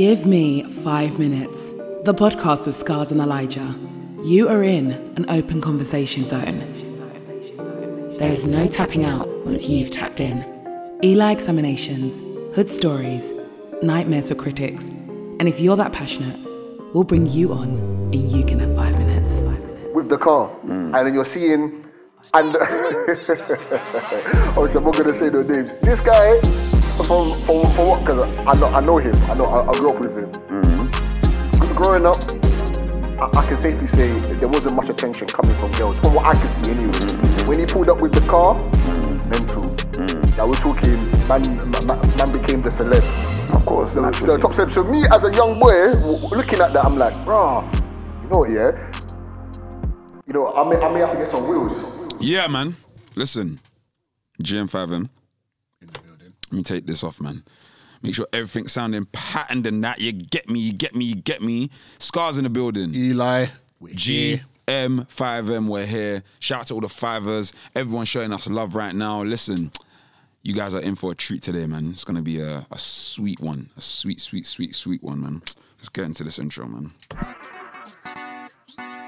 Give me five minutes. The podcast with Scars and Elijah. You are in an open conversation zone. There is no tapping out once you've tapped in. Eli examinations, hood stories, nightmares for critics. And if you're that passionate, we'll bring you on and you can have five minutes. with the car, hmm. and then you're seeing, and obviously I'm not gonna say no names. This guy, from from, from what? Because I know I know him. I know I, I grew up with him. Gr- Growing up, I, I can safely say there wasn't much attention coming from girls, from what I could see anyway. Mm-hmm. When he pulled up with the car, mm-hmm. mental. Now we're talking, man, man, man became the celeb. Of course, The, the top celeb. So me as a young boy, w- w- looking at that, I'm like, rah, you know what, yeah? You know, I may, I may have to get some wheels. Yeah, man. Listen, GM5M. Let me take this off, man. Make sure everything's sounding patterned and that. You get me, you get me, you get me. Scars in the building. Eli. GM5M, we're here. Shout out to all the fivers. Everyone showing us love right now. Listen, you guys are in for a treat today, man. It's gonna be a, a sweet one. A sweet, sweet, sweet, sweet one, man. Let's get into this intro, man.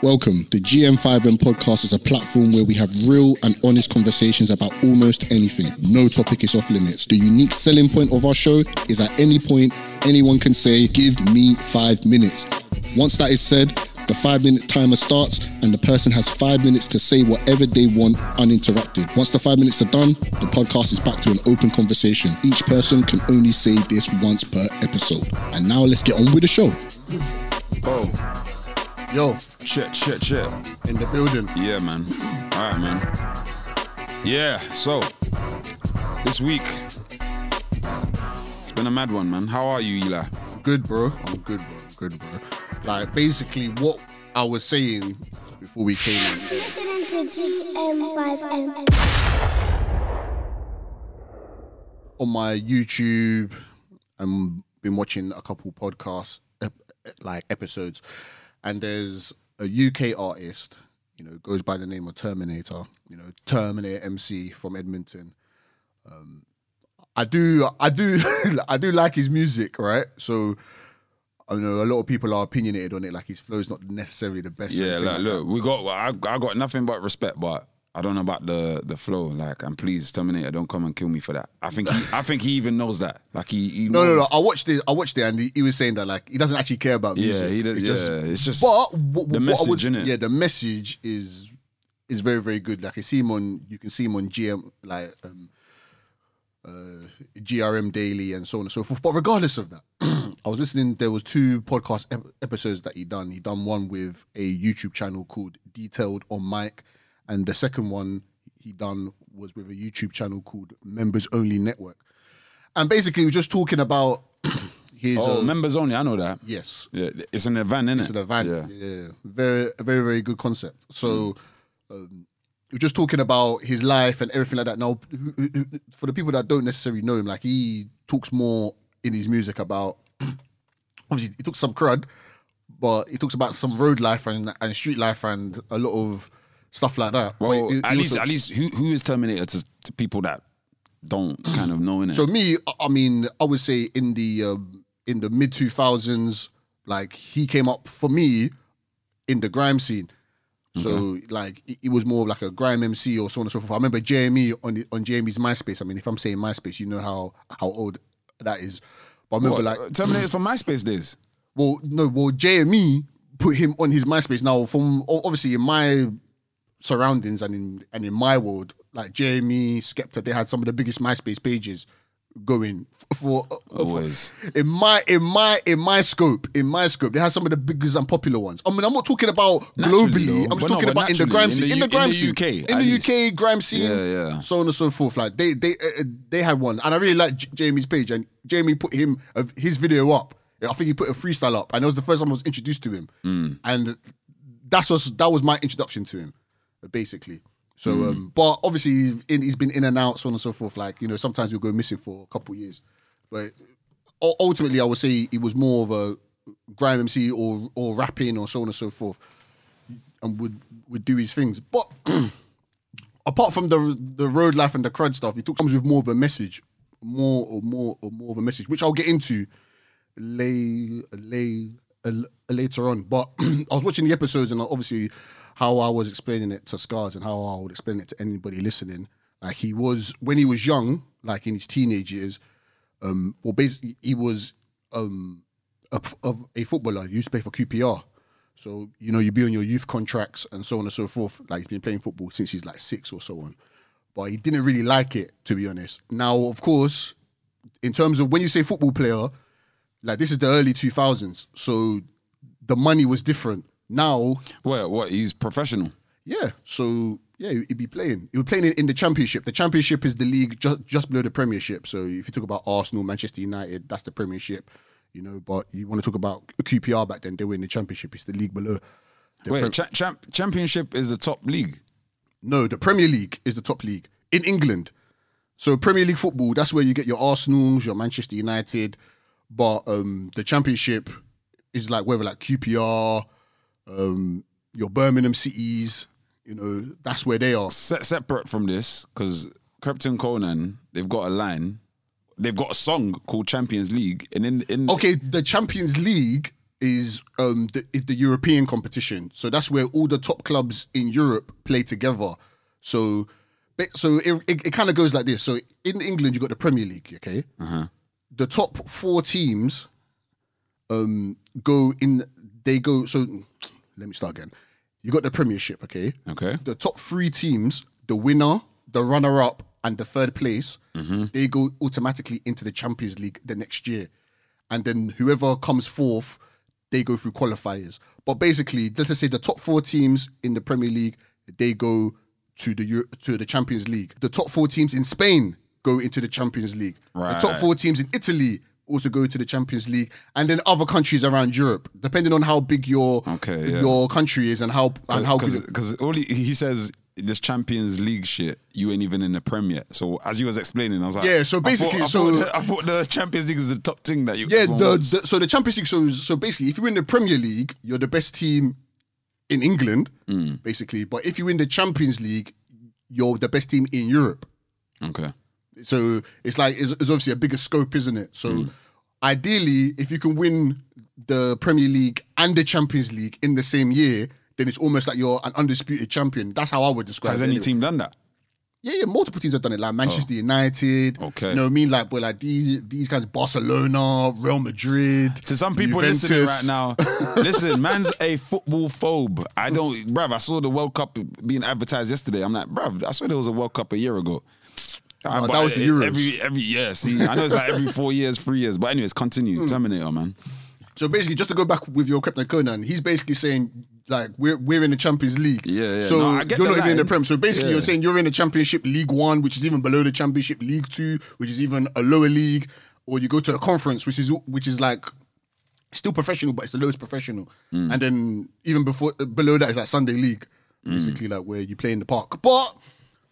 Welcome. The GM5M podcast is a platform where we have real and honest conversations about almost anything. No topic is off limits. The unique selling point of our show is at any point, anyone can say, Give me five minutes. Once that is said, the five minute timer starts and the person has five minutes to say whatever they want uninterrupted. Once the five minutes are done, the podcast is back to an open conversation. Each person can only say this once per episode. And now let's get on with the show. Oh, Yo, shit, shit, shit. in the building. Yeah, man. All right, man. Yeah, so this week it's been a mad one, man. How are you, Eli? Good, bro. I'm good, bro. I'm good, bro. Like, basically, what I was saying before we came in. Listening to GM5M. on my YouTube and been watching a couple podcasts like episodes and there's a UK artist you know goes by the name of Terminator you know Terminator MC from Edmonton um I do I do I do like his music right so I know a lot of people are opinionated on it like his flow's not necessarily the best Yeah, like, like look, we got. I, I got nothing but respect, but I don't know about the the flow. Like, and please, Terminator, don't come and kill me for that. I think he, I think he even knows that. Like, he, he no, no, no. I watched it. I watched it, and he, he was saying that like he doesn't actually care about music. Yeah, he does. It's Yeah, just- it's just But what, the what message, would, innit? yeah, the message is is very very good. Like I see him on, you can see him on GM like um, uh, GRM Daily and so on and so forth. But regardless of that, I was listening. There was two podcast ep- episodes that he done. He done one with a YouTube channel called Detailed on Mic, and the second one he done was with a YouTube channel called Members Only Network. And basically, he was just talking about his. Oh, uh, members only. I know that. yes, Yeah, it's an event, isn't it's it? an event. Yeah. Yeah, very, very, very good concept. So, um, we're just talking about his life and everything like that. Now, for the people that don't necessarily know him, like he talks more in his music about. Obviously, he talks some crud, but he talks about some road life and, and street life and a lot of stuff like that. Well, he at least, also- at least, who who is Terminator to, to people that don't kind of know in it? So me, I- mean, I would say in the um, in the mid two thousands, like he came up for me in the grime scene. So like it, it was more of like a grime MC or so on and so forth. I remember JME on the, on JME's MySpace. I mean, if I'm saying MySpace, you know how how old that is. But I remember What, like uh, Terminator from MySpace days. well, no, well, JME put him on his MySpace. Now, from obviously in my surroundings and in and in my world, like JME Skepta, they had some of the biggest MySpace pages going for, uh, for Always. in my in my in my scope in my scope they had some of the biggest and popular ones i mean i'm not talking about Naturally, globally though. i'm just talking but about in the grime in scene the in the grime in the scene UK, in the uk grime scene Yeah, yeah. so on and so forth like they they uh, they had one and i really like J- JME's page and JME put him uh, his video up i think he put a freestyle up and it was the first time i was introduced to him Mm. and that's was that was my introduction to him basically so Mm. um but obviously in, he's been in and out so on and so forth like you know sometimes he'll go missing for a couple years but ultimately i would say he was more of a grime mc or or rapping or so on and so forth and would would do his things but apart from the the road life and the crud stuff he took comes with more of a message more or more or more of a message which i'll get into lay, lay, uh, later on. But I was watching the episodes and obviously how I was explaining it to Scars and how I would explain it to anybody listening. Like he was when he was young, like in his teenage years. Um, well, basically he was um a, of a footballer. He used to play for QPR. So you know you'd be on your youth contracts and so on and so forth. Like he's been playing football since he's like six or so on, but he didn't really like it to be honest. Now, of course, in terms of when you say football player, like this is the early two thousands, so the money was different. Now, well, What? He's professional. yeah, so yeah, he'd be playing. He was playing in, in the Championship. The Championship is the league just just below the Premiership. So if you talk about Arsenal, Manchester United, that's the Premiership. You know, but you want to talk about QPR back then, they were in the Championship. It's the league below. The Wait, Prem- cha- champ- championship is the top league. No, the Premier League is the top league in England. So Premier League football, that's where you get your Arsenals, your Manchester United, but um, the Championship is like whether like QPR, um, your Birmingham Cities, you know, that's where they are. Se- separate from this, because Krept and Konan, they've got a line. They've got a song called Champions League, and in in Okay, the Champions League is um the, the European competition, so that's where all the top clubs in Europe play together. So, so it it, it kind of goes like this. So in England, you got the Premier League. Okay, the top four teams um go in. They go. So let me start again. You got the Premiership. Okay, okay, the top three teams, the winner, the runner up, and the third place, mm-hmm. they go automatically into the Champions League the next year. And then whoever comes fourth, they go through qualifiers. But basically, let's say the top four teams in the Premier League, they go to the Euro- to the Champions League. The top four teams in Spain go into the Champions League. The top four teams in Italy also go to the Champions League, and then other countries around Europe, depending on how big your Okay, yeah. your country is and how and how because all he, he says this Champions League shit, you ain't even in the Premier. So as you was explaining, I was like, Yeah, so I thought- basically, I thought, so- the, I thought the Champions League is the top thing that you. Yeah, the, the so the Champions League. So so basically, if you win the Premier League, you're the best team in England, Mm. basically. But if you win the Champions League, you're the best team in Europe. okay. So it's like it's, it's obviously a bigger scope, isn't it? So Mm. ideally, if you can win the Premier League and the Champions League in the same year, then it's almost like you're an undisputed champion. That's how I would describe Has it. Has any anyway. team done that? Yeah, yeah, multiple teams have done it, like Manchester United. Oh. Okay. You know what I mean? Like, but like these these guys, Barcelona, Real Madrid. To some people Juventus. listening right now, listen, man's a football phobe. I don't, bruv. I saw the World Cup being advertised yesterday. I'm like, bruv, I swear there was a World Cup a year ago. But that was the Euros. Every every year, see, I know it's like every four years, three years. But anyways, continue. Hmm. Terminator, man. So basically, just to go back with your Krept and Konan, he's basically saying like we're we're in the Champions League. Yeah, yeah. So No, I get you're not even in the. Prem. So basically, Yeah. you're saying you're in the Championship League One, which is even below the Championship League Two, which is even a lower league, or you go to the Conference, which is which is like still professional, but it's the lowest professional. Hmm. And then even before below that is like Sunday League, Hmm. basically like where you play in the park. But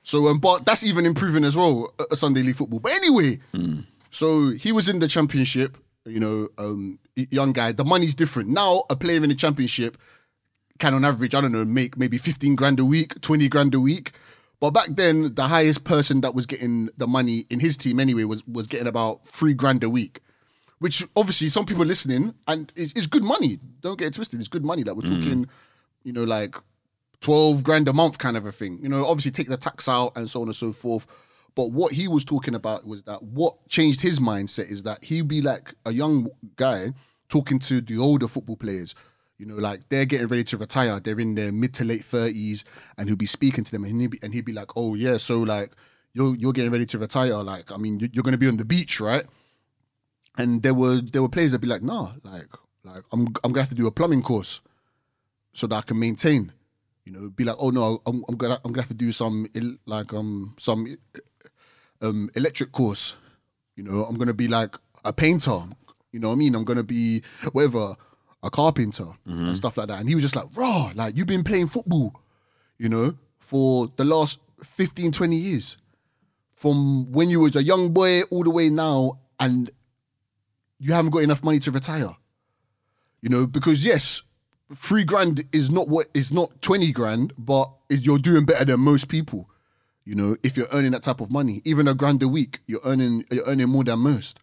so um, but that's even improving as well, a, a Sunday League football. But anyway, Hmm. so he was in the Championship. You know, um, young guy. The money's different now. A player in the Championship can, on average, I don't know, make maybe fifteen grand a week, twenty grand a week. But back then, the highest person that was getting the money in his team anyway was was getting about three grand a week which obviously some people listening and it's, it's good money. Don't get it twisted. It's good money. Like we're talking, you know, like twelve grand a month kind of a thing. You know, obviously take the tax out and so on and so forth. But what he was talking about was that what changed his mindset is that he'd be like a young guy talking to the older football players. You know, like they're getting ready to retire. They're in their mid to late thirties, and he'll be speaking to them, and he'd be, and he'd be like, "Oh yeah, so like you're you're getting ready to retire. Like, I mean, you- you're going to be on the beach, right?" and there were there were players that'd be like, nah, like like I'm I'm gonna have to do a plumbing course so that I can maintain. You know, be like, oh no, I'm, I'm gonna I'm gonna have to do some like um some um electric course. You know, I'm gonna be like a painter. You know what I mean? I'm gonna be whatever a carpenter and stuff like that. And he was just like, raw, like you've been playing football, you know, for the last 15, 20 years. From when you was a young boy all the way now, and you haven't got enough money to retire. You know, because yes, three grand is not what is not 20 grand, but you're doing better than most people. You know, if you're earning that type of money, even a grand a week, you're earning you're earning more than most.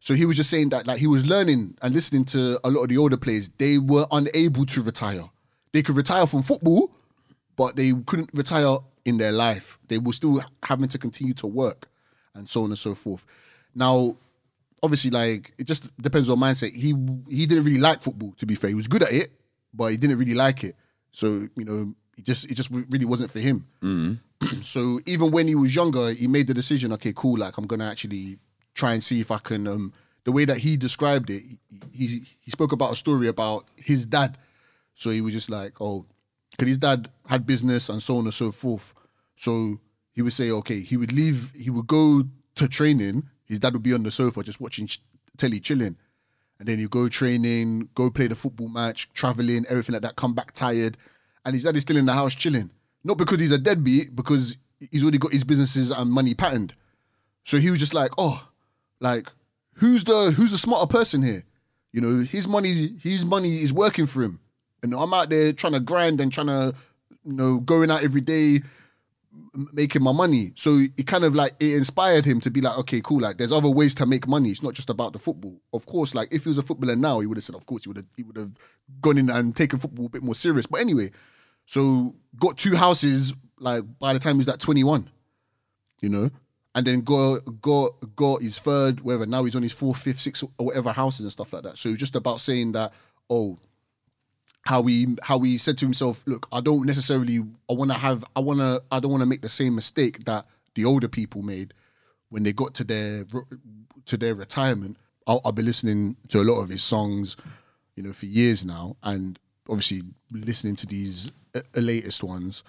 So he was just saying that like he was learning and listening to a lot of the older players. They were unable to retire. They could retire from football, but they couldn't retire in their life. They were still having to continue to work and so on and so forth. Now, obviously, like it just depends on mindset. He he didn't really like football. To be fair, he was good at it, but he didn't really like it. So you know, it just it just really wasn't for him. so even when he was younger, he made the decision. Okay, cool. Like I'm gonna actually try and see if I can. Um, the way that he described it, he he, he spoke about a story about his dad. So he was just like, oh, because his dad had business and so on and so forth. So he would say, okay, he would leave, he would go to training. His dad would be on the sofa just watching telly, chilling. And then you go training, go play the football match, traveling, everything like that, come back tired. And his dad still in the house chilling. Not because he's a deadbeat, because he's already got his businesses and money patterned. So he was just like, oh, like, who's the who's the smarter person here? You know, his money, his money is working for him. And I'm out there trying to grind and trying to, you know, going out every day, making my money. So it kind of like it inspired him to be like, okay, cool. Like there's other ways to make money. It's not just about the football. Of course, like if he was a footballer now, he would have said, of course, he would have he would have gone in and taken football a bit more serious. But anyway, so got two houses like by the time he was like 21, you know, and then got got got his third, whatever. Now he's on his fourth, fifth, sixth, or whatever houses and stuff like that. So just about saying that, oh, how he how he said to himself, look, I don't necessarily I want to have I want to I don't want to make the same mistake that the older people made when they got to their to their retirement. I'll, I'll be listening to a lot of his songs, you know, for years now, and obviously listening to these uh, latest ones.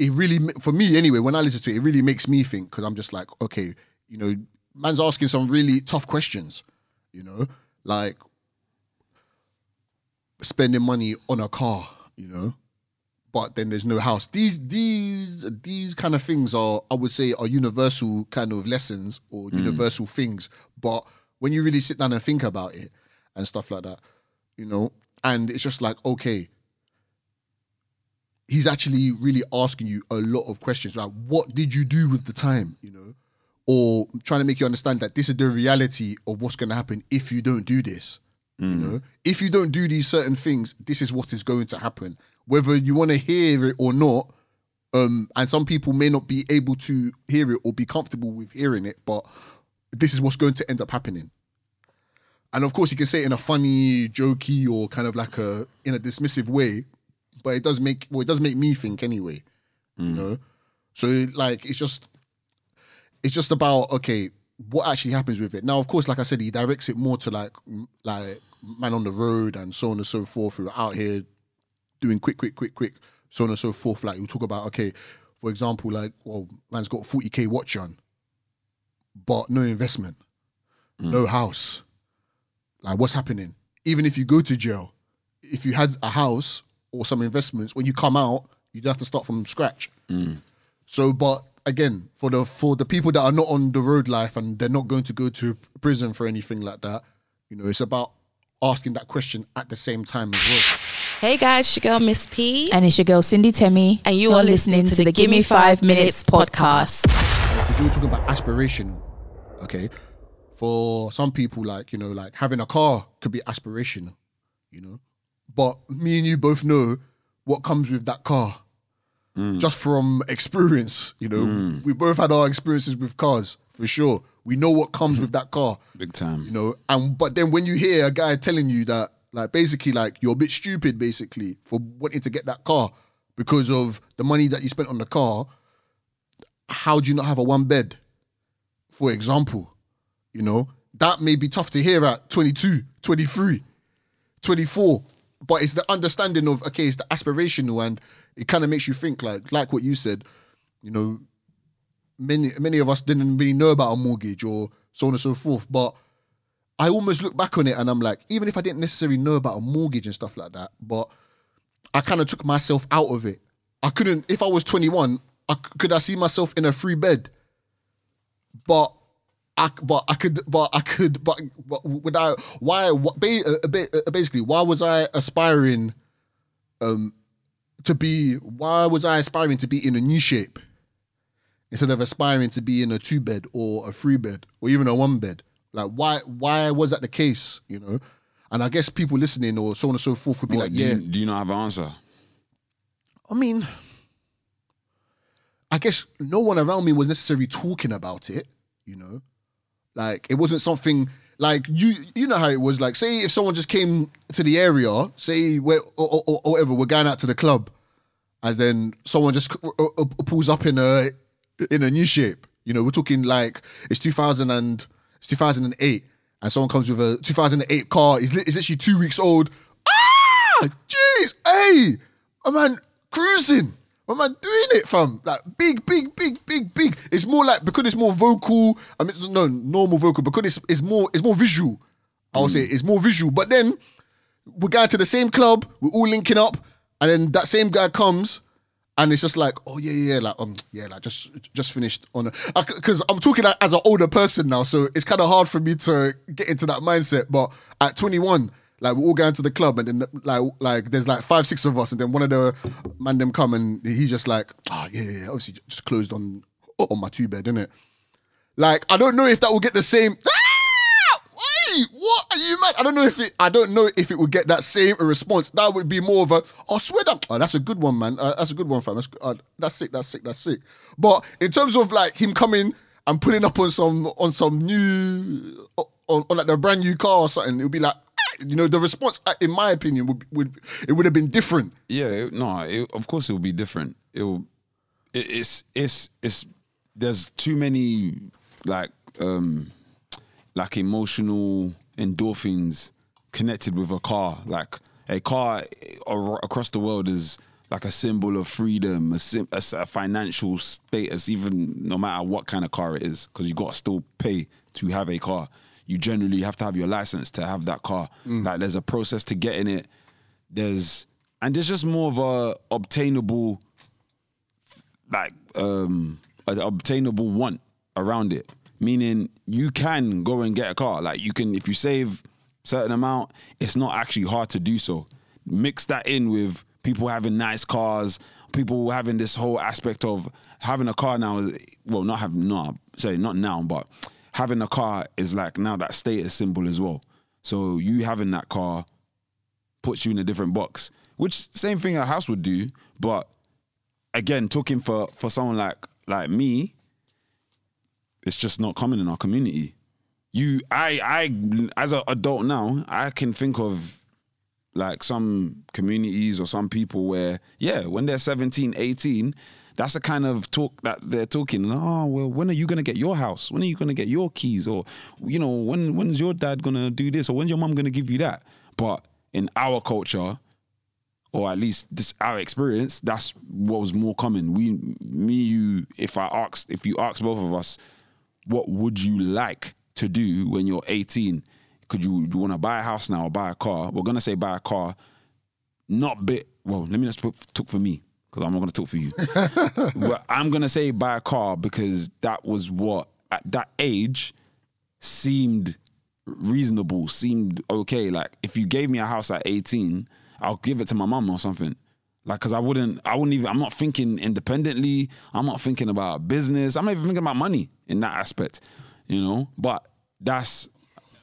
It really, for me anyway, when I listen to it, it really makes me think because I'm just like, okay, you know, man's asking some really tough questions, you know, like spending money on a car, you know, but then there's no house. These these these kind of things are, I would say, are universal kind of lessons or mm. universal things. But when you really sit down and think about it and stuff like that, you know, and it's just like, okay, he's actually really asking you a lot of questions. Like, what did you do with the time, you know? Or trying to make you understand that this is the reality of what's going to happen if you don't do this. You know, if you don't do these certain things, this is what is going to happen. Whether you want to hear it or not, um, and some people may not be able to hear it or be comfortable with hearing it, but this is what's going to end up happening. And of course, you can say it in a funny, jokey, or kind of like a in a dismissive way, but it does make well, it does make me think anyway. You know, so like it's just it's just about okay, what actually happens with it. Now, of course, like I said, he directs it more to like like man on the road and so on and so forth who are out here doing quick, quick, quick, quick, so on and so forth. Like we talk about okay, for example, like well, man's got forty k watch on, but no investment, mm. no house. Like what's happening? Even if you go to jail, if you had a house or some investments, when you come out, you'd have to start from scratch. Mm. So, but again, for the for the people that are not on the road life and they're not going to go to prison for anything like that, you know, it's about asking that question at the same time as well. Hey guys, it's your girl Miss P. And it's your girl Cindy Temi. And you are listening to the Gimme Five Minutes podcast. Because you were talking about aspirational, okay? For some people, like you know, like having a car could be aspirational, you know. But me and you both know what comes with that car, Mm. just from experience. You know, mm. we both had our experiences with cars for sure. We know what comes mm-hmm. with that car. Big time. you know and but then when you hear a guy telling you that like basically like you're a bit stupid basically for wanting to get that car because of the money that you spent on the car how do you not have a one bed for example you know that may be tough to hear at 22 23 24 but it's the understanding of okay it's the aspirational and it kind of makes you think like like what you said you know many many of us didn't really know about a mortgage or so on and so forth. But I almost look back on it and I'm like, even if I didn't necessarily know about a mortgage and stuff like that, but I kind of took myself out of it. I couldn't, if I was 21, I, could I see myself in a free bed? But I, but I could, but I could, but, but I? Why? What? Uh, uh, basically, why was I aspiring, um, to be? Why was I aspiring to be in a new shape? instead of aspiring to be in a two bed or a three bed or even a one bed. Like why why was that the case? You know, and I guess people listening or so on and so forth would be What, like, do, yeah. you, do you not have an answer? I mean, I guess no one around me was necessarily talking about it, you know? Like it wasn't something like you you know how it was like say if someone just came to the area, say where or, or, or whatever, we're going out to the club and then someone just uh, uh, pulls up in a in a new shape. You know, we're talking like it's 2000 and it's 2008 and someone comes with a 2008 car, is literally 2 weeks old. Ah! Jeez, hey! a man cruising. My man doing it, fam. Like big, big, big, big, big. It's more like because it's more vocal. I mean, no, normal vocal because it's it's more it's more visual. I'll say it's more visual. But then we're going to the same club. We're all linking up, and then that same guy comes, and it's just like, oh yeah, yeah, like um, yeah, like just just finished on because I'm talking as an older person now, so it's kind of hard for me to get into that mindset. But at 21, like we're all going to the club, and then like like there's like five, six of us, and then one of the man them come, and he's just like, ah, yeah, yeah, yeah, obviously just closed on on my two bed, innit? Like I don't know if that will get the same. Ah! Wait, what are you mad? I don't know if it. I don't know if it would get that same response. That would be more of a. Oh, swear that. Oh, that's a good one, man. Uh, that's a good one, fam. That's uh, that's sick. That's sick. That's sick. But in terms of like him coming and pulling up on some on some new on, on like the brand new car or something, it would be like. You know, the response, uh, in my opinion, would would it would have been different. Yeah, it, no, it, of course it would be different. It will. It, it's it's it's. There's too many like um like emotional endorphins connected with a car. Like a car across the world is like a symbol of freedom, a, sim- a, a financial status, even no matter what kind of car it is, because you got to still pay to have a car. You generally have to have your license to have that car. Like there's a process to getting it. There's and there's just more of a obtainable like um an obtainable want around it meaning you can go and get a car like you can if you save certain amount it's not actually hard to do so mix that in with people having nice cars people having this whole aspect of having a car now well not having no sorry not now but having a car is like now that status symbol as well so you having that car puts you in a different box which same thing a house would do but again, talking for for someone like like me, it's just not common in our community. You, I, I, as an adult now, I can think of like some communities or some people where, yeah, when they're 17, 18, that's the kind of talk that they're talking. Oh, well, when are you gonna get your house? When are you gonna get your keys? Or, you know, when when's your dad gonna do this? Or when's your mom gonna give you that? But in our culture, or at least this our experience, that's what was more common. We, me, you. If I asked, if you ask both of us, what would you like to do when you're 18? Could you, you want to buy a house now or buy a car? We're gonna say buy a car. Not bit. Well, let me just put, for me because I'm not gonna talk for you. but I'm gonna say buy a car because that was what at that age seemed reasonable, seemed okay. Like if you gave me a house at 18, I'll give it to my mum or something. Like, cause I wouldn't, I wouldn't even. I'm not thinking independently. I'm not thinking about business. I'm not even thinking about money in that aspect, you know. But that's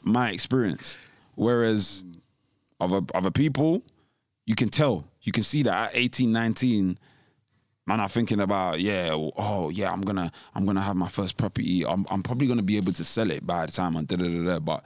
my experience. Whereas other other people, you can tell, you can see that at 18, 19, man are thinking about yeah oh yeah i'm gonna i'm gonna have my first property i'm, I'm probably gonna be able to sell it by the time i'm da da da da but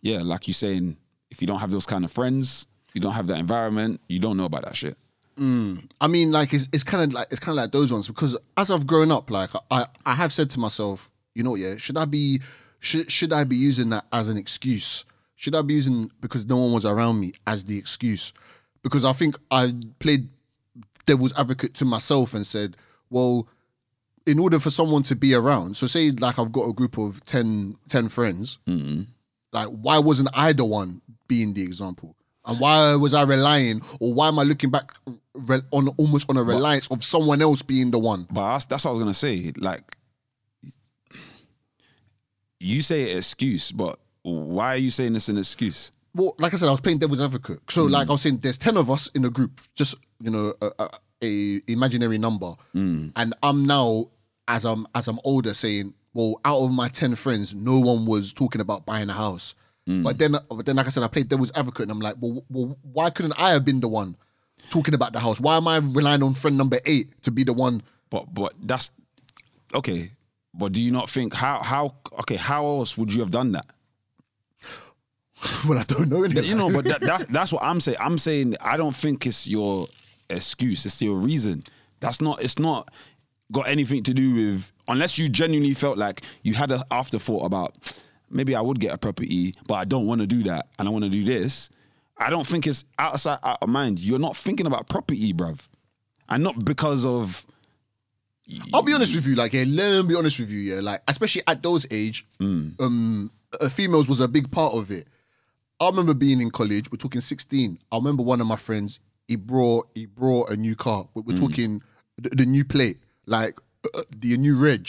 yeah like you're saying if you don't have those kind of friends you don't have that environment you don't know about that shit mm. I mean, like it's it's kind of like it's kind of like those ones because as I've grown up, like I I have said to myself, you know, yeah, should I be should should I be using that as an excuse? Should I be using because no one was around me as the excuse? Because I think I played devil's advocate to myself and said, well, in order for someone to be around, so say like I've got a group of 10, 10 friends, mm-hmm. like why wasn't I the one being the example? And why was I relying, or why am I looking back re- on almost on a reliance of someone else being the one? but that's, that's what i was gonna say like you say excuse but why are you saying this an excuse Well, like I said, I was playing devil's advocate. So, hmm. like I was saying, there's ten of us in a group, just you know, a, a, a imaginary number, hmm. and I'm now as I'm as I'm older saying, well, out of my ten friends, no one was talking about buying a house. Hmm. But then, but then, like I said, I played devil's advocate, and I'm like, well, well, why couldn't I have been the one talking about the house? Why am I relying on friend number eight to be the one? But but that's okay. But do you not think how how okay how else would you have done that? Well, I don't know. Anything. You know, but that, that's that's what I'm saying. I'm saying I don't think it's your excuse. It's your reason. That's not. It's not got anything to do with unless you genuinely felt like you had an afterthought about maybe I would get a property, but I don't want to do that and I want to do this. I don't think it's outside out of mind. You're not thinking about property, bruv, and not because of I'll be honest with you, like, yeah, let me be honest with you, yeah, like, especially at those age, um, uh, females was a big part of it. I remember being in college. We're talking sixteen. I remember one of my friends. He brought he brought a new car. We're, we're talking the, the new plate, like uh, the new reg.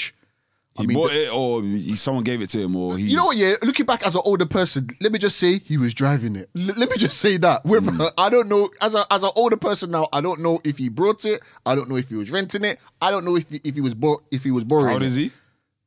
I he mean, bought the- it or he, someone gave it to him or he. you know what? Yeah, looking back as an older person, let me just say he was driving it. L- let me just say that. Whether- I don't know as a as an older person now. I don't know if he brought it. I don't know if he was renting it. I don't know if he, if he was bor- if he was borrowing. How old is he?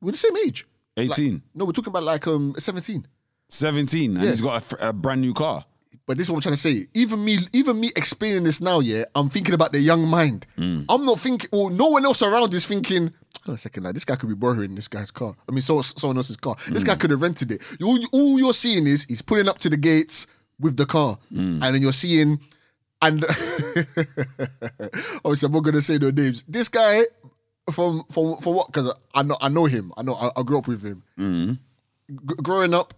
We're the same age. 18, No, we're talking about like um 17. 17, and Yeah. he's got a, a brand new car. But this is what I'm trying to say. Even me, even me explaining this now, yeah, I'm thinking about the young mind. Mm. I'm not thinking, or no one else around is thinking. Hold on a second, like this guy could be borrowing this guy's car. I mean, so, someone else's car. This Mm. guy could have rented it. All, all you're seeing is he's pulling up to the gates with the car, Mm. and then you're seeing, and obviously I'm not gonna say no names. This guy from from for what? Because I know I know him. I know I, I grew up with him. Mm. G- growing up,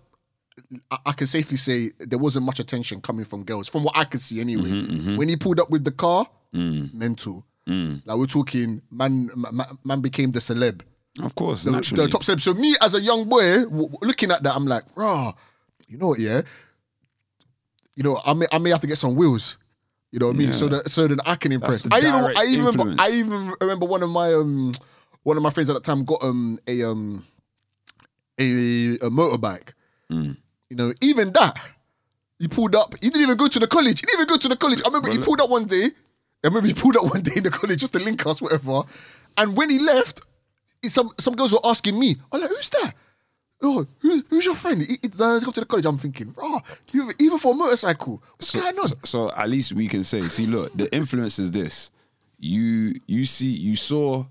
I, can safely say there wasn't much attention coming from girls, from what I could see anyway. Mm-hmm, When he pulled up with the car, Mm. mental. Like we're talking, man, man, man became the celeb, Of course, the, naturally. the top celeb. So me as a young boy, w- looking at that, I'm like, rah, you know what? Yeah, you know, I may, I may have to get some wheels. You know what I mean? So that so then I can impress. I even I even remember. I even remember one of my um one of my friends at that time got um a um a, a motorbike. Mm. You know, even that he pulled up. He didn't even go to the college. He didn't even go to the college. I remember he pulled up one day. I remember he pulled up one day in the college just to link us, whatever. And when he left, some some girls were asking me, "I'm like, who's that? Oh, who, who's your friend? He, he, come to the college." I'm thinking, "Raw, even, even for a motorcycle, what's so, going on?" so- so at least we can say, see, look, the influence is this. You you see, you saw.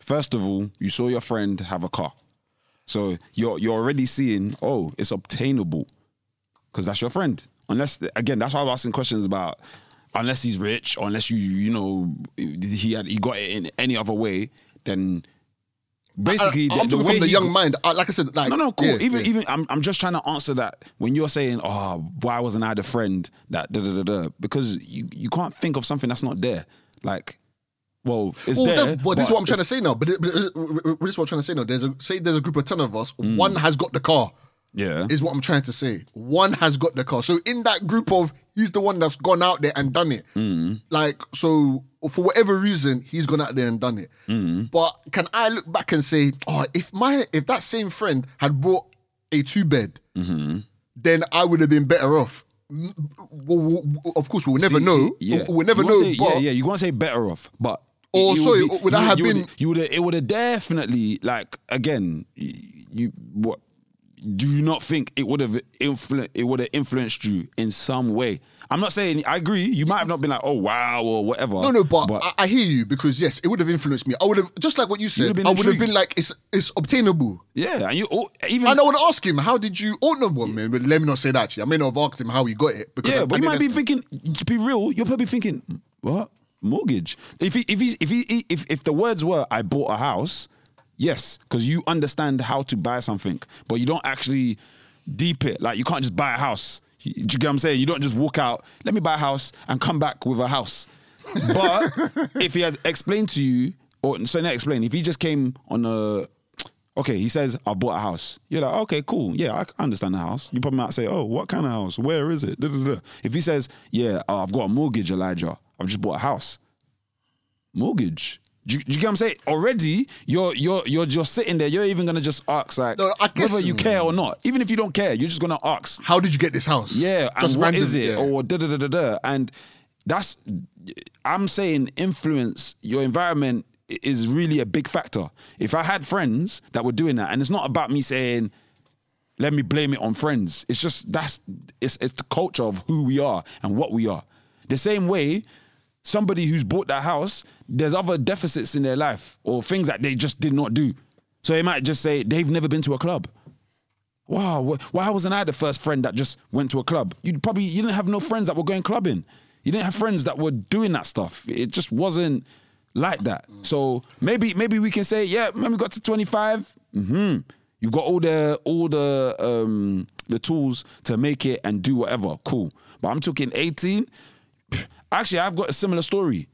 First of all, you saw your friend have a car, so you're you're already seeing. Oh, it's obtainable, because that's your friend. Unless again, that's why I'm asking questions about. Unless he's rich, or unless you you know he had he got it in any other way, then basically I, am the, the way the he- young mind. I, like I said, like no, no, cool. yeah, even yeah. even I'm I'm just trying to answer that when you're saying, oh, why wasn't I the friend that da da da da? Because you you can't think of something that's not there. Like, well, it's Well, there. well, this is what I'm trying to say now. But, it- but it- this is what I'm trying to say now. There's a say there's a group of ten of us. Mm. One has got the car. Yeah. is what I'm trying to say. One has got the car. So in that group of, he's the one that's gone out there and done it. Mm. Like so, for whatever reason, he's gone out there and done it. Mm. But can I look back and say, oh, if my if that same friend had brought a two bed, Mm-hmm. then I would have been better off. Mm, well, of course, we'll never See- know. see, yeah. We'll never know. say- yeah, yeah. You want to say better off, but. Or it would sorry, would you- have you been- You would. It would have definitely like again. You what? Do you not think it would have influ- It would have influenced you in some way. I'm not saying I agree. You might have not been like, oh wow or whatever. No, no, but, I, I hear you because yes, it would have influenced me. I would have just like what you said. I would have been like, it's it's obtainable. yeah, and you even And I would ask him, how did you? Oh no, well, man, but let me not say that. Actually, I may not have asked him how he got it. Because Yeah, I- but I you might be thinking. To be real, you're probably thinking, what mortgage? If he, if he, if he, if if the words were, "I bought a house," yes, because you understand how to buy something, but you don't actually deep it. Like you can't just buy a house. Do you get what I'm saying? You don't just walk out. Let me buy a house and come back with a house. But if he has explained to you, or so not explain, if he just came on a Okay, he says, I bought a house. You're like, okay, cool. Yeah, I understand the house. You probably might say, oh, what kind of house? Where is it? Da, da, da. If he says, yeah, uh, I've got a mortgage, Elijah. I've just bought a house. Mortgage. Do you, do you get what I'm saying? Already, you're you're you're just sitting there. You're even gonna just ask like No, whether you care or not. Even if you don't care, you're just gonna ask. How did you get this house? Yeah, just and what random, is it? yeah. Or da da da da da. And that's I'm saying influence. Your environment is really a big factor. If I had friends that were doing that, and it's not about me saying, let me blame it on friends. It's just that's it's it's the culture of who we are and what we are. The same way, somebody who's bought that house, there's other deficits in their life or things that they just did not do. So they might just say they've never been to a club. Wow, why wasn't I the first friend that just went to a club? You probably you didn't have no friends that were going clubbing. You didn't have friends that were doing that stuff. It just wasn't like that. So maybe maybe we can say, yeah, when we got to 25, hmm you've got all the all the um the tools to make it and do whatever. Cool. But I'm talking 18. Actually, I've got a similar story.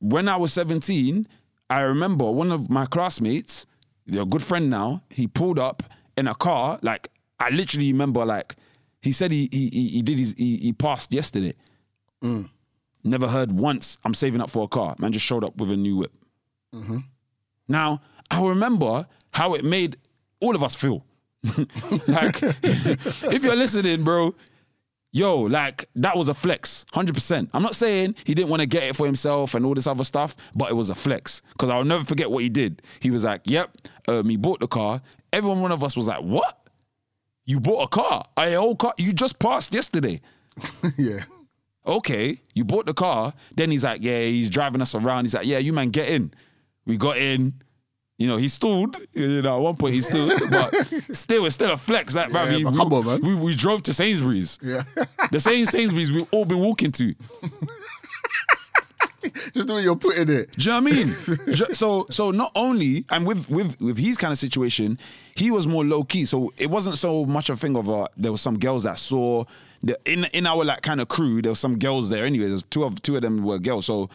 When I was 17, I remember one of my classmates, a good friend now, he pulled up in a car. Like I literally remember, like he said he he he, did his he, he passed yesterday. Mm. Never heard once. I'm saving up for a car. Man just showed up with a new whip. Mm-hmm. Now I remember how it made all of us feel. like if you're listening, bro, yo, like that was a flex, hundred percent. I'm not saying he didn't want to get it for himself and all this other stuff, but it was a flex because I'll never forget what he did. He was like, "Yep, um, he bought the car." Everyone, one of us was like, "What? You bought a car? A old car? You just passed yesterday." yeah. okay, you bought the car. Then he's like, yeah, he's driving us around. He's like, yeah, you man, get in. We got in. You know, he stalled. You know, at one point he stood, but still, it's still a flex. Like, bruv, Yeah, he- we, come on, man. We, we drove to Sainsbury's. Yeah. The same Sainsbury's we've all been walking to. Just the way you're putting it. Do you know what I mean? So so not only and with with with his kind of situation, he was more low key. So it wasn't so much a thing of uh, there was some girls that saw the, in in our like kind of crew. There was some girls there anyway. There's two of two of them were girls. So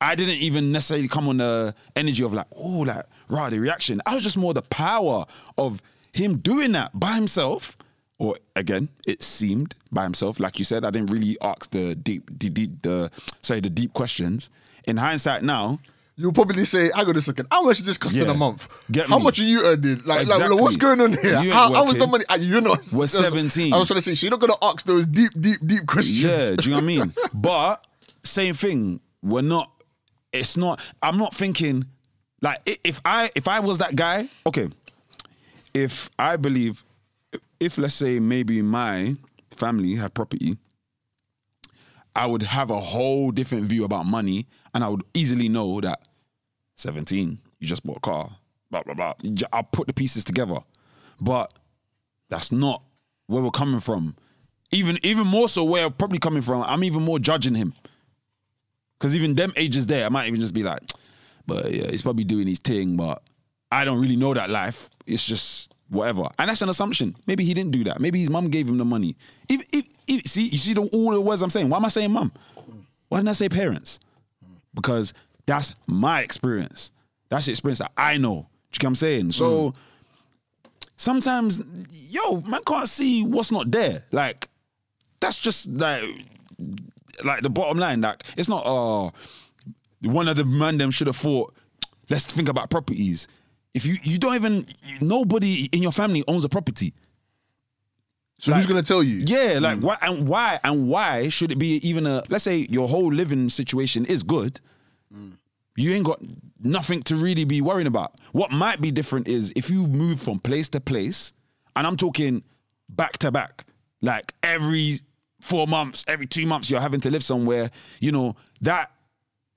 I didn't even necessarily come on the energy of like oh like raw the reaction. I was just more the power of him doing that by himself. Or again, it seemed by himself. Like you said, I didn't really ask the deep, the deep, the say the deep questions. In hindsight, now You'll probably say, hang on a second, how much is this costing Yeah. a month? Get how me. much are you earning? Like, like, what's going on here? You How, how is the money? You're not. We're 17. I was trying to say, so you're not going to ask those deep, deep, deep questions. Yeah, do you know what I mean? But same thing. We're not. It's not. I'm not thinking like if I if I was that guy. Okay, if I believe, if let's say maybe my family had property, I would have a whole different view about money, and I would easily know that 17, you just bought a car, blah blah blah. I'll put the pieces together, but that's not where we're coming from. Even even more so where I'm probably coming from, I'm even more judging him. Cause even them ages there, I might even just be like, but yeah, he's probably doing his thing, but I don't really know that life. It's just whatever. And that's an assumption. Maybe he didn't do that. Maybe his mum gave him the money. If, if, if- see, you see the, all the words I'm saying. Why am I saying mum? Why didn't I say parents? Because that's my experience. That's the experience that I know. Do you get what I'm saying? So sometimes, yo, man can't see what's not there. Like, that's just like like the bottom line. Like, it's not uh one of the man them should have thought, let's think about properties. If you you don't even nobody in your family owns a property. So who's going to tell you? Yeah, like mm. why and why and why should it be even a let's say your whole living situation is good. Mm. You ain't got nothing to really be worrying about. What might be different is if you move from place to place, and I'm talking back to back, like every four months, every two months, you're having to live somewhere, you know, that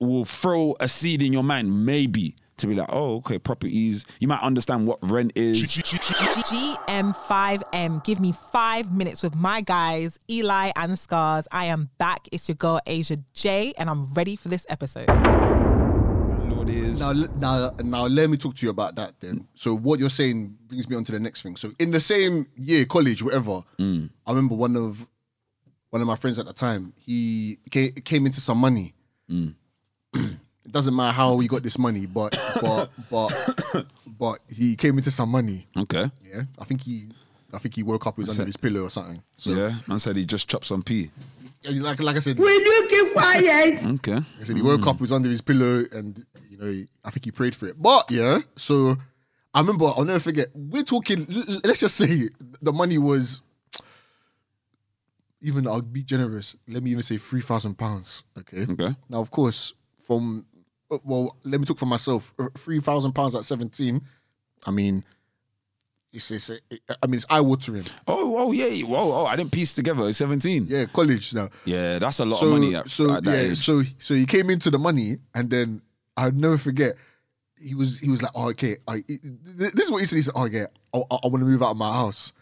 will throw a seed in your mind, maybe, to be like, oh, okay, properties. You might understand what rent is. GM5M. Give me five minutes with my guys, Eli and Scars. I am back. It's your girl, Asia J, and I'm ready for this episode. Lord is. Now, now, now, let me talk to you about that then. So, what you're saying brings me on to the next thing. So, in the same year, college, whatever, mm. I remember one of one of my friends at the time. He came, came into some money. Mm. it doesn't matter how we got this money, but but but but he came into some money. Okay. Yeah, I think he. I think he woke up, he was under his pillow or something. So, Yeah, man said he just chopped some pea. like, like I said, Will you keep quiet? Okay. I said he woke up, he was under his pillow, and you know, he- I think he prayed for it. But yeah, so I remember, I'll never forget. We're talking. l- l- Let's just say the money was even. I'll be generous. Let me even say three thousand pounds. Okay. Okay. Now, of course, from well, let me talk for myself. Three thousand pounds at seventeen. I mean, it's, it's I mean, it's eye watering. Oh, oh yeah. Whoa, oh, oh, I didn't piece together. It's 17. Yeah, college now. Yeah, that's a lot so, of money at, so at that yeah, age. so so he came into the money, and then I'll never forget. He was he was like, oh, okay, I, this is what he said. He said, oh yeah, I, I want to move out of my house.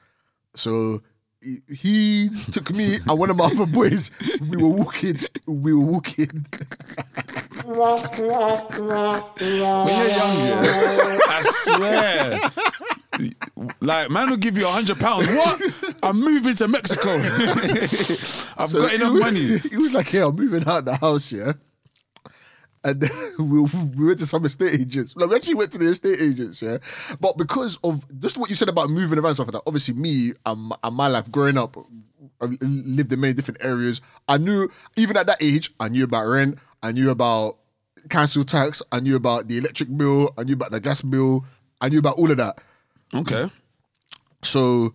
So he, he took me and one of my other boys. We were walking. We were walking. When you're young, yeah, I swear. Like, man will give you a hundred pounds. What? I'm moving to Mexico. I've So got enough was- money. He was like, "Yeah, I'm moving out the house, yeah." And then we, we went to some estate agents. Like, we actually went to the estate agents, yeah. But because of just what you said about moving around and stuff like that, obviously me and, my- and my life growing up, I lived in many different areas. I knew even at that age, I knew about rent, I knew about council tax, I knew about the electric bill, I knew about the gas bill, I knew about all of that. Okay. So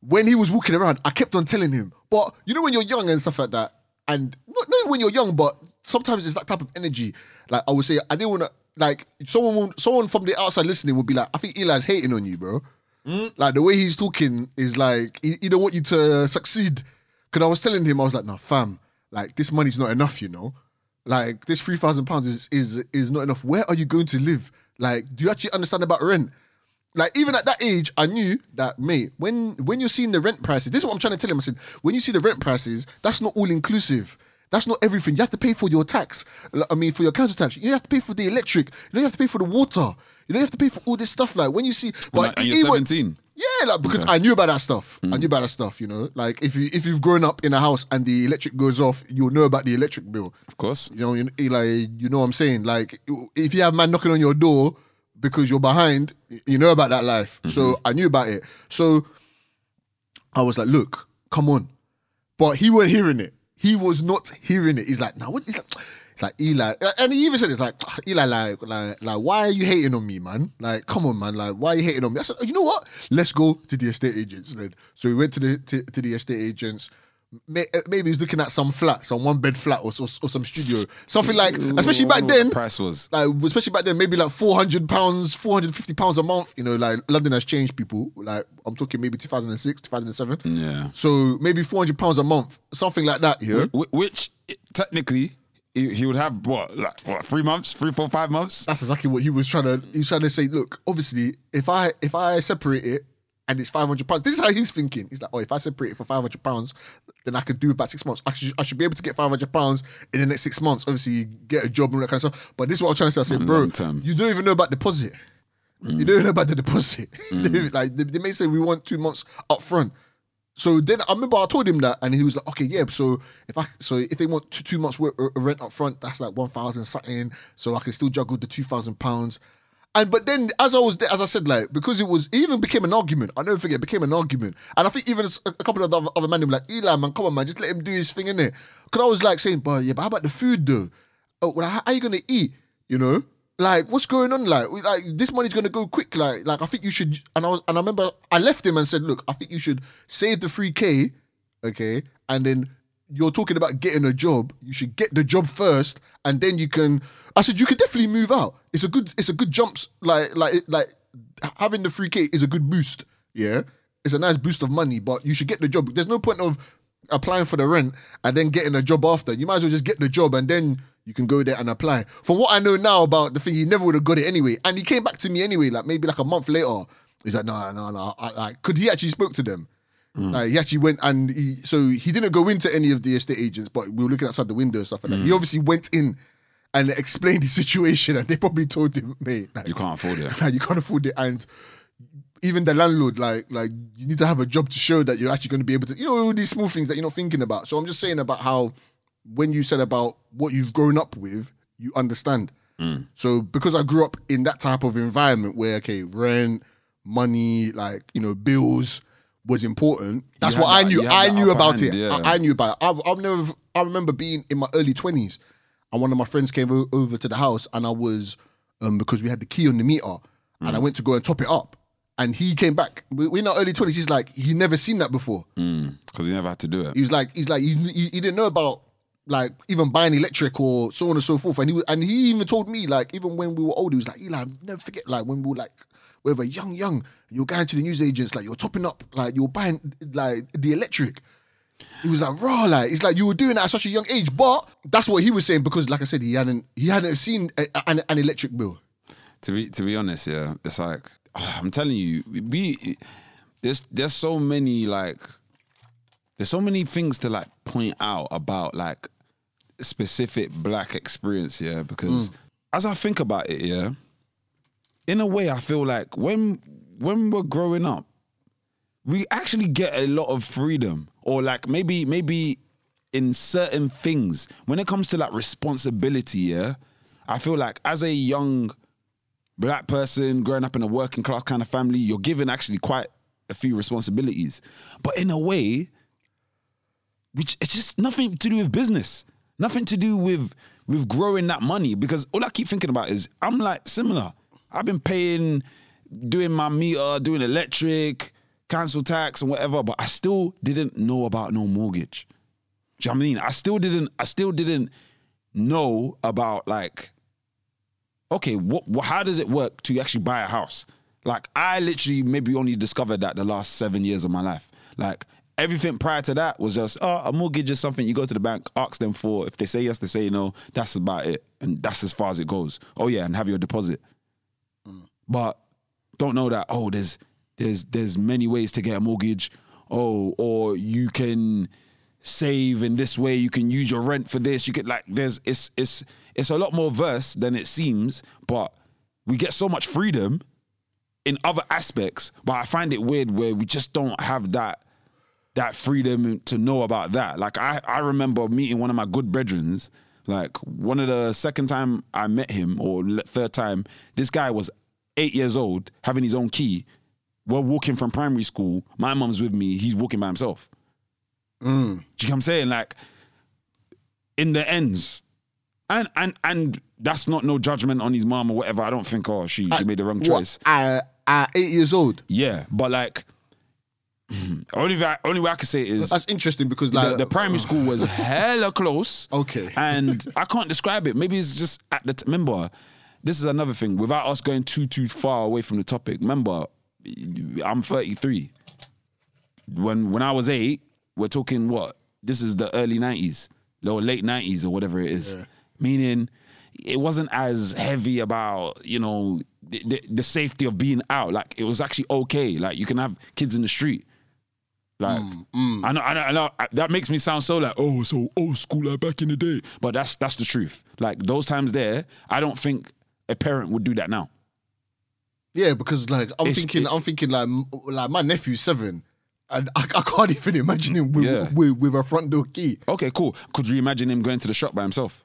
when he was walking around, I kept on telling him. But you know when you're young and stuff like that, and not, not when you're young, but sometimes it's that type of energy. Like I would say, I didn't want to. Like someone, someone from the outside listening would be like, "I think Eli's hating on you, bro." Mm. Like the way he's talking is like he, he don't want you to succeed. Because I was telling him, I was like, "Nah, fam, like this money's not enough, you know." Like this three thousand pounds is is is not enough. Where are you going to live? Like, do you actually understand about rent? Like even at that age, I knew that mate. When when you're seeing the rent prices, this is what I'm trying to tell him. I said, when you see the rent prices, that's not all inclusive. That's not everything. You have to pay for your tax. I mean, for your council tax. You have to pay for the electric. You don't have to pay for the water. You don't have to pay for all this stuff. Like when you see, but and he- you're he went- 17? Yeah, like because I knew about that stuff. I mm. knew about that stuff. You know, like if you if you've grown up in a house and the electric goes off, you'll know about the electric bill. Of course. You know, you, like you know what I'm saying. Like if you have man knocking on your door because you're behind, you know about that life. So mm-hmm. I knew about it. So I was like, look, come on. But he weren't hearing it. He was not hearing it. He's like, now what? He's like, it's like Eli, and he even said it's like "Ah, Eli, like, like, like, why are you hating on me, man? Like, come on, man. Like, why are you hating on me? I said, oh, you know what? Let's go to the estate agents. Then, so we went to the to, to the estate agents. May- uh, Maybe he's looking at some flat, some one bed flat, or, so- or some studio, something like. Especially back then, the price was. like especially back then, maybe like four hundred pounds, four hundred fifty pounds a month. You know, like London has changed people. Like I'm talking maybe two thousand and six, two thousand and seven. Yeah. So maybe four hundred pounds a month, something like that. Yeah. Wh- Which technically he, he would have what like what three months, three, four, five months. That's exactly what he was trying to. He's trying to say. Look, obviously, if I if I separate it and it's five hundred pounds, this is how he's thinking. He's like, oh, if I separate it for five hundred pounds, then I could do about six months. I should I should be able to get five hundred pounds in the next six months. Obviously, you get a job and all that kind of stuff. But this is what I'm trying to say. I said, And bro, you don't even know about deposit. You don't mm. know about the deposit. Mm. like they, they may say we want two months up front. So then I remember I told him that, and he was like, "Okay, yeah." So if I so if they want two, two months rent up front, that's like one thousand something. So I can still juggle the two thousand pounds. And but then as I was as I said, like because it was it even became an argument. I never forget, it became an argument. And I think even a a couple of the other, other men were like, "Eli, man, come on, man, just let him do his thing in there." Because I was like saying, "But yeah, but how about the food though? Oh, well, how, how you gonna eat? You know?" Like what's going on? Like, we- like this money's gonna go quick. Like, like I think you should. And I was, and I remember I left him and said, "Look, I think you should save the three k, okay, and then you're talking about getting a job. You should get the job first, and then you can." I said, "You could definitely move out. It's a good, it's a good jumps. Like, like, like having the three k is a good boost. Yeah, it's a nice boost of money, but you should get the job. There's no point of applying for the rent and then getting a job after. You might as well just get the job and then you can go there and apply. From what I know now about the thing, he never would have got it anyway. And he came back to me anyway, like maybe like a month later. He's like, no, no, no. I, like, could he actually spoke to them? Mm. Like he actually went and he so he didn't go into any of the estate agents, but we were looking outside the window and stuff like that. He mm. obviously went in and explained the situation, and they probably told him, mate, like, You can't afford it. like, you can't afford it, and even the landlord, like, like you need to have a job to show that you're actually going to be able to, you know, all these small things that you're not thinking about. So I'm just saying about how when you said about what you've grown up with, you understand. So because I grew up in that type of environment where okay, rent, money, like you know, bills was important. That's what I knew. I knew about hand, it. yeah. I, I knew about it. I've, I've never. I remember being in my early twenties, and one of my friends came o- over to the house, and I was um because we had the key on the meter, and I Mm. went to go and top it up, and he came back. We- We're in our early twenties. He's like he never seen that before. Because he never had to do it. He was like, he's like, he, he, he didn't know about like even buying electric or so on and so forth. And he and he even told me like even when we were old, he was like, Eli, never forget like when we were like we were young, young, you're going to the news agents, like you're topping up, like you're buying like the electric. He was like, raw, like it's like you were doing that at such a young age. But that's what he was saying because, like I said, he hadn't he hadn't seen a, an, an electric bill. To be to be honest, yeah, it's like ah, I'm telling you, we there's there's so many like there's so many things to like point out about like specific black experience, yeah. Because mm. as I think about it, yeah, in a way, I feel like when when we're growing up, we actually get a lot of freedom, or like maybe maybe in certain things when it comes to like responsibility. Yeah, I feel like as a young black person growing up in a working class kind of family, you're given actually quite a few responsibilities, but in a way, which it's just nothing to do with business, nothing to do with with growing that money. Because all I keep thinking about is I'm like similar. I've been paying, doing my meter, doing electric, council tax and whatever, but I still didn't know about no mortgage. Do you know what I mean? I still didn't. I still didn't know about like okay, what, what how does it work to actually buy a house? Like I literally maybe only discovered that the last seven years of my life. Like everything prior to that was just oh a mortgage is something you go to the bank, ask them for. If they say yes, they say no. That's about it, and that's as far as it goes. Oh yeah, and have your deposit. But don't know that oh there's there's there's many ways to get a mortgage. Oh, or you can save in this way. You can use your rent for this. You could like there's it's it's it's a lot more verse than it seems, but we get so much freedom in other aspects. But I find it weird where we just don't have that that freedom to know about that. Like I I remember meeting one of my good brethrens. Like one of the second time I met him or third time, this guy was eight years old, having his own key. We're walking from primary school. My mom's with me. He's walking by himself. Mm. Do you know what I'm saying? Like, in the ends, and and and that's not no judgment on his mom or whatever. I don't think oh she, she made the wrong choice. At, at eight years old. Yeah, but like, Mm-hmm. only way I, only way I can say it is That's interesting because like the, the primary school was hella close. Okay. and I can't describe it. Maybe it's just at the t- remember. This is another thing. Without us going too too far away from the topic, remember, I'm 33. When when I was eight, we're talking what? This is the early 90s, or late 90s, or whatever it is. Meaning, it wasn't as heavy about you know the, the, the safety of being out. Like it was actually okay. Like you can have kids in the street. Like mm, mm. I know, I know, I know. That makes me sound so like oh, so old school like back in the day. But that's that's the truth. Like those times there, I don't think a parent would do that now. Yeah, because like I'm It's- thinking, it- I'm thinking like m- like my nephew's seven, and I, I can't even imagine him with, Yeah. with with a front door key. Okay, cool. Could you imagine him going to the shop by himself?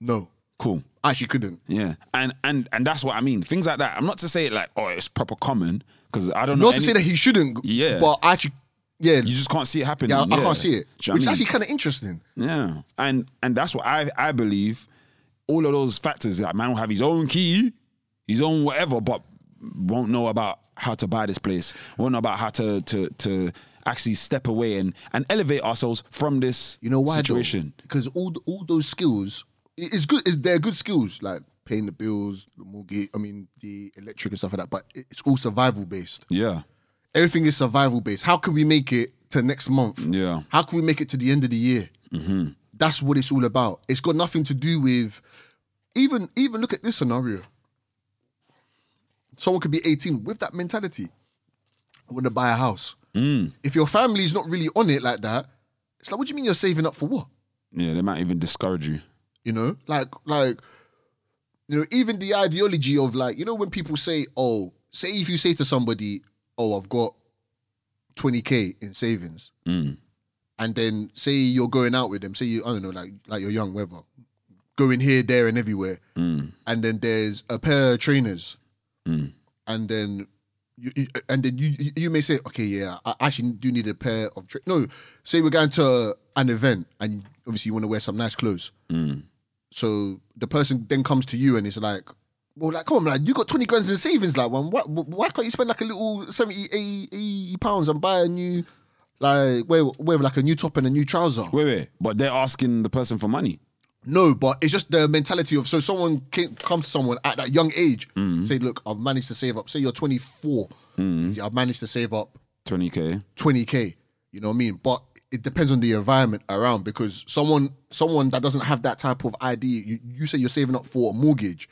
No, Cool. I actually couldn't. Yeah, and and and that's what I mean. Things like that. I'm not to say it like oh, it's proper common because I don't know. Not to any- say that he shouldn't. Yeah. but I actually, yeah, you just can't see it happening. yeah, I, I can't see it, Do you know what which is mean? actually kind of interesting. Yeah, and and that's what I I believe. All of those factors that man will have his own key, his own whatever, but won't know about how to buy this place. Won't know about how to to to actually step away and and elevate ourselves from this You know why? situation. Because all th- all those skills, it- it's good. It's, they're good skills, like paying the bills, the mortgage. I mean, the electric and stuff like that. But it- it's all survival based. Yeah, Everything is survival based. How can we make it to next month? Yeah. How can we make it to the end of the year? Mm-hmm. That's what it's all about. It's got nothing to do with even even look at this scenario. Someone could be 18 with that mentality. I want to buy a house. Mm. If your family's not really on it like that, it's like, what do you mean you're saving up for what? yeah. They might even discourage you. You know, like like you know, even the ideology of like, you know, when people say, "Oh, say if you say to somebody, oh, I've got 20k in savings," Mm. and then say you're going out with them, say you, I don't know, like like you're young, whatever, going here, there, and everywhere, Mm. and then there's a pair of trainers, Mm. and then. You, you- and then you you- may say, okay, yeah, I actually do need a pair of tra-. no. Say we're going to an event, and obviously you want to wear some nice clothes. Mm. So the person then comes to you and it's like, well, like, come on, like, you got 20 grand in savings, like, one. Why, why can't you spend like a little 70, 80, 80 pounds and buy a new, like wear wear like a new top and a new trouser. Wait, wait. But they're asking the person for money. No, but it's just the mentality of so someone came, comes to someone at that young age, mm. say, look, I've managed to save up. Say you're 24, mm. yeah, I've managed to save up 20k. 20k. You know what I mean? But it depends on the environment around because someone someone that doesn't have that type of ID, you, you say you're saving up for a mortgage,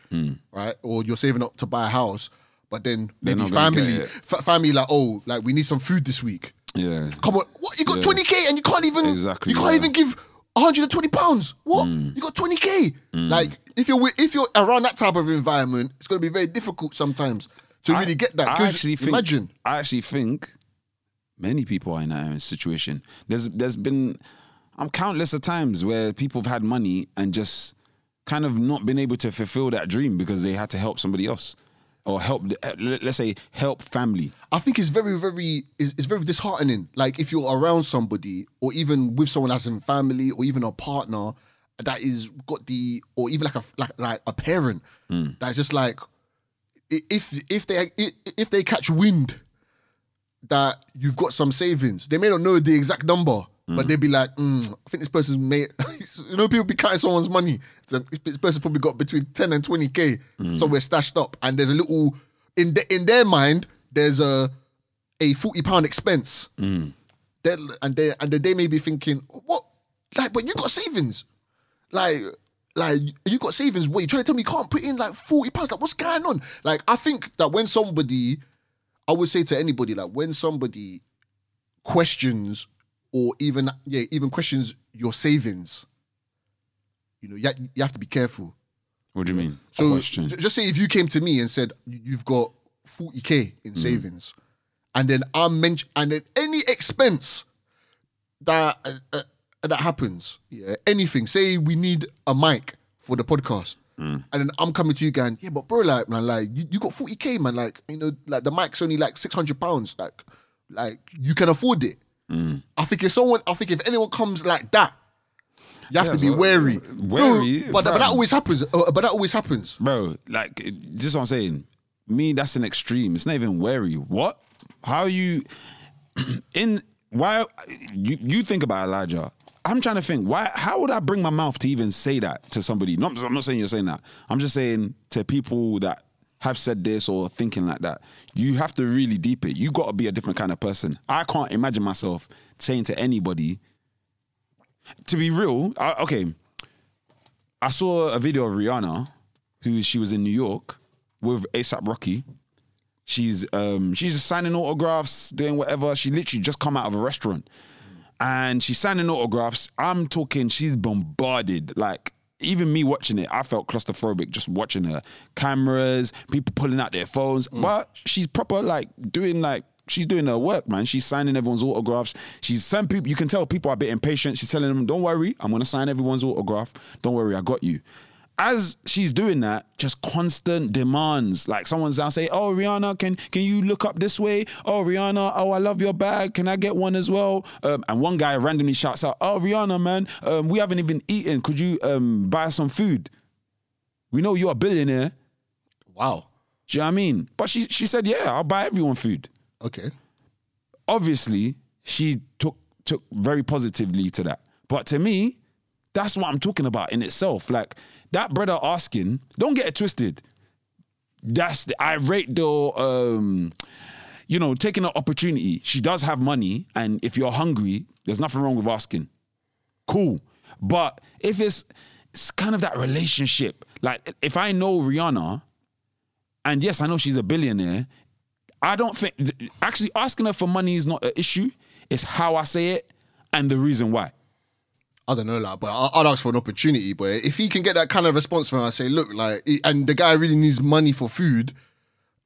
right? Or you're saving up to buy a house, but then They're maybe family, fa- family like, oh, like we need some food this week. Yeah. Come on, what? You got Yeah. 20k and you can't even Exactly, you can't yeah. even give 120 pounds. What? Mm. You got 20k. Like if you're if you're around that type of environment, it's going to be very difficult sometimes to really get that. I actually think, imagine. I actually think many people are in that situation. There's there's been um, countless of times where people have had money and just kind of not been able to fulfill that dream because they had to help somebody else or help. let- Let's say help family. I think it's very, very, it's, it's very disheartening. Like if you're around somebody, or even with someone that's in family, or even a partner that is got the, or even like a like like a parent that's just like, if if they if they catch wind that you've got some savings, they may not know the exact number. But they'd be like, mm, I think this person's made, you know, people be cutting someone's money. This person's probably got between 10 and 20K somewhere stashed up. And there's a little, in, the, in their mind, there's a, a 40 pound expense. They're- and they and they may be thinking, what? Like, but you got savings. Like, like you got savings. What you trying to tell me you can't put in like 40 pounds? Like, what's going on? Like, I think that when somebody, I would say to anybody, like when somebody questions or even yeah, even questions your savings, you know, you, ha- you have to be careful. What do you mean? So Question. j- just say if you came to me and said "You- you've got 40k in savings, and then I'm mention and then any expense that uh, uh, that happens, yeah, anything. Say we need a mic for the podcast. Mm. And then I'm coming to you going, yeah, but bro, like, man, like, you, you got 40k, man, like, you know, like the mic's only like 600 pounds, like, like you can afford it. Mm. I think if someone, I think if anyone comes like that, you have Yeah, to be so- wary. Uh, wary, No, but, but that always happens. Uh, But that always happens. bro. Like this is what I'm saying. Me, that's an extreme. It's not even wary. What? How you in? Why you you think about Elijah? I'm trying to think. Why? How would I bring my mouth to even say that to somebody? No, I'm not saying you're saying that. I'm just saying to people that have said this or thinking like that. You have to really deep it. You got to be a different kind of person. I can't imagine myself saying to anybody. To be real, I, okay. I saw a video of Rihanna, who she was in New York with ASAP Rocky. She's um she's signing autographs, doing whatever. She literally just come out of a restaurant. And she's signing autographs. I'm talking, she's bombarded. Like, even me watching it, I felt claustrophobic just watching her. Cameras, people pulling out their phones. Mm. But she's proper like doing like she's doing her work, man. She's signing everyone's autographs. She's some people you can tell people are a bit impatient. She's telling them, Don't worry, I'm gonna sign everyone's autograph. Don't worry, I got you. As she's doing that, just constant demands. Like someone's down say, "Oh, Rihanna, can can you look up this way? Oh, Rihanna, oh, I love your bag. Can I get one as well?" Um, and one guy randomly shouts out, "Oh, Rihanna, man, um, we haven't even eaten. Could you um, buy some food? We know you're a billionaire. Wow. Do you know what I mean?" But she she said, "Yeah, I'll buy everyone food." Okay. obviously she took took very positively to that. But to me, that's what I'm talking about in itself. Like that brother asking, don't get it twisted. That's the, I rate the um, you know, taking an opportunity. She does have money, and if you're hungry, there's nothing wrong with asking. Cool. But if it's it's kind of that relationship, like if I know Rihanna, and yes, I know she's a billionaire, I don't think actually asking her for money is not an issue. It's how I say it and the reason why. I don't know, like, but I- I'd ask for an opportunity. But if he can get that kind of response from I say, look, like, and the guy really needs money for food,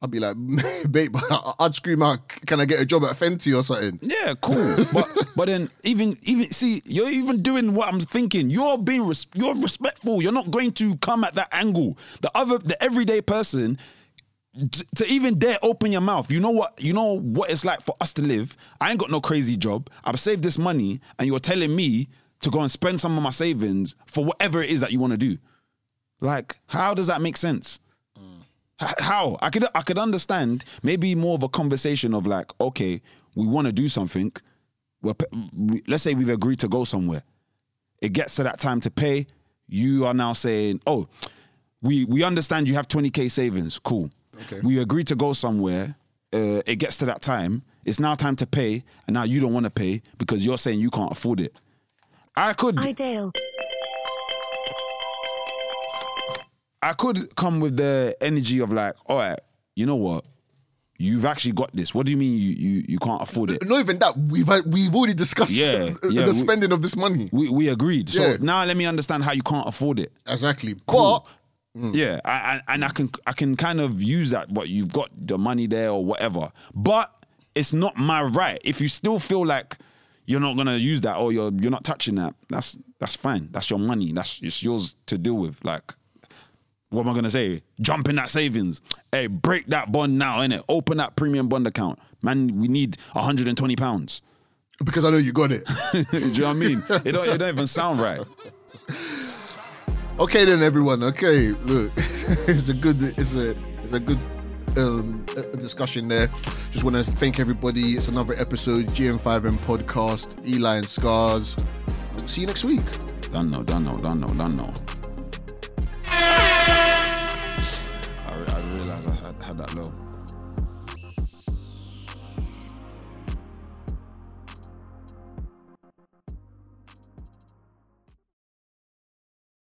I'd be like, babe, I'd scream out, can I get a job at Fenty or something? Yeah, cool. but but then even even see you're even doing what I'm thinking. You're being res- you're respectful. You're not going to come at that angle. The other the everyday person t- to even dare open your mouth. You know what? You know what it's like for us to live. I ain't got no crazy job. I've saved this money, and you're telling me to go and spend some of my savings for whatever it is that you want to do. Like, how does that make sense? H- How I could I could understand maybe more of a conversation of like, okay, we want to do something, we're, we, let's say we've agreed to go somewhere. It gets to that time to pay. You are now saying, "Oh, we we understand you have 20k savings. Cool. Okay. We agreed to go somewhere. Uh, it gets to that time. It's now time to pay, and now you don't want to pay because you're saying you can't afford it. I could Ideal. I could come with the energy of like, all right, you know what? You've actually got this. What do you mean you you, you can't afford it? Not even that. We've uh, we've already discussed Yeah, the, yeah, the we- spending of this money. We we agreed. So Yeah. now let me understand how you can't afford it. Exactly. Cool. But mm. Yeah, I, I, and I can I can kind of use that. What you've got the money there or whatever, but it's not my right. If you still feel like you're not gonna use that or you're you're not touching that, that's that's fine. That's your money. That's it's yours to deal with. Like, what am I gonna say? Jump in that savings. Hey, break that bond now, innit? Open that premium bond account, man. We need 120 pounds. because I know you got it. Do you know what I mean? It don't it don't even sound right. Okay then, everyone. Okay, look, it's a good, it's a, it's a good um, discussion there. Just want to thank everybody. It's another episode, GM5M podcast, Eli and Scars. See you next week. Done no, done no, done no, done no. I, I realized I had, had that low.